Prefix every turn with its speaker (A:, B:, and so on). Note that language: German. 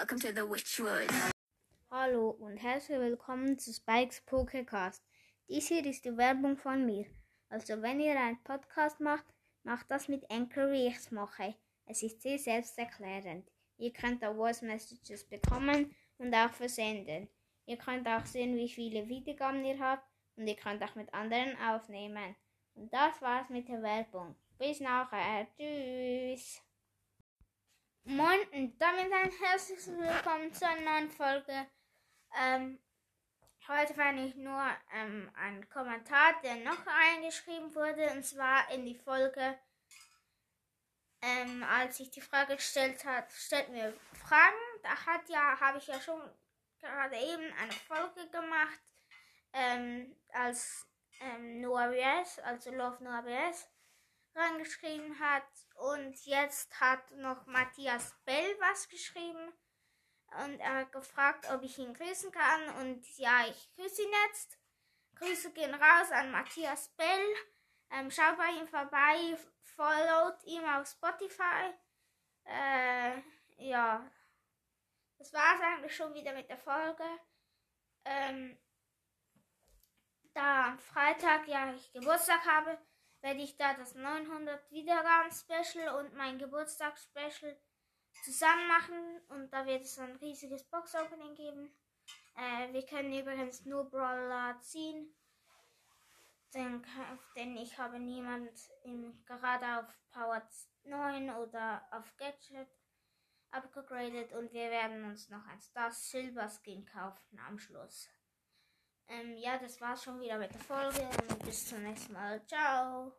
A: Welcome to the Witchwood.
B: Hallo und herzlich willkommen zu Spikes Pokécast. Dies hier ist die Werbung von mir. Also wenn ihr einen Podcast macht, macht das mit Anchor, wie ich es mache. Es ist sehr selbsterklärend. Ihr könnt auch Voice Messages bekommen und auch versenden. Ihr könnt auch sehen, wie viele Wiedergaben ihr habt und ihr könnt auch mit anderen aufnehmen. Und das war's mit der Werbung. Bis nachher. Tschüss. Moin und damit ein herzliches Willkommen zu einer neuen Folge. Ähm, heute fand ich nur ähm, einen Kommentar, der noch eingeschrieben wurde, und zwar in die Folge, ähm, als ich die Frage gestellt hat, stellt mir Fragen. Da hat ja, habe ich ja schon gerade eben eine Folge gemacht, ähm, als ähm, Noah BS, also Love Noah Reingeschrieben hat. Und jetzt hat noch Matthias Bell was geschrieben. Und er hat gefragt, ob ich ihn grüßen kann. Und ja, ich grüße ihn jetzt. Grüße gehen raus an Matthias Bell. Ähm, schaut bei ihm vorbei, followt ihm auf Spotify. Äh, ja, das war es eigentlich schon wieder mit der Folge. Ähm, da am Freitag ja ich Geburtstag habe, werde ich da das 900 Wiedergaben Special und mein Geburtstags Special zusammen machen und da wird es ein riesiges Box Opening geben. Äh, wir können übrigens nur Brawler ziehen, denn, denn ich habe niemand im, gerade auf Power 9 oder auf Gadget abgegradet und wir werden uns noch ein Star Silver Skin kaufen am Schluss. Ähm, ja, das war's schon wieder mit der Folge bis zum nächsten Mal. Ciao.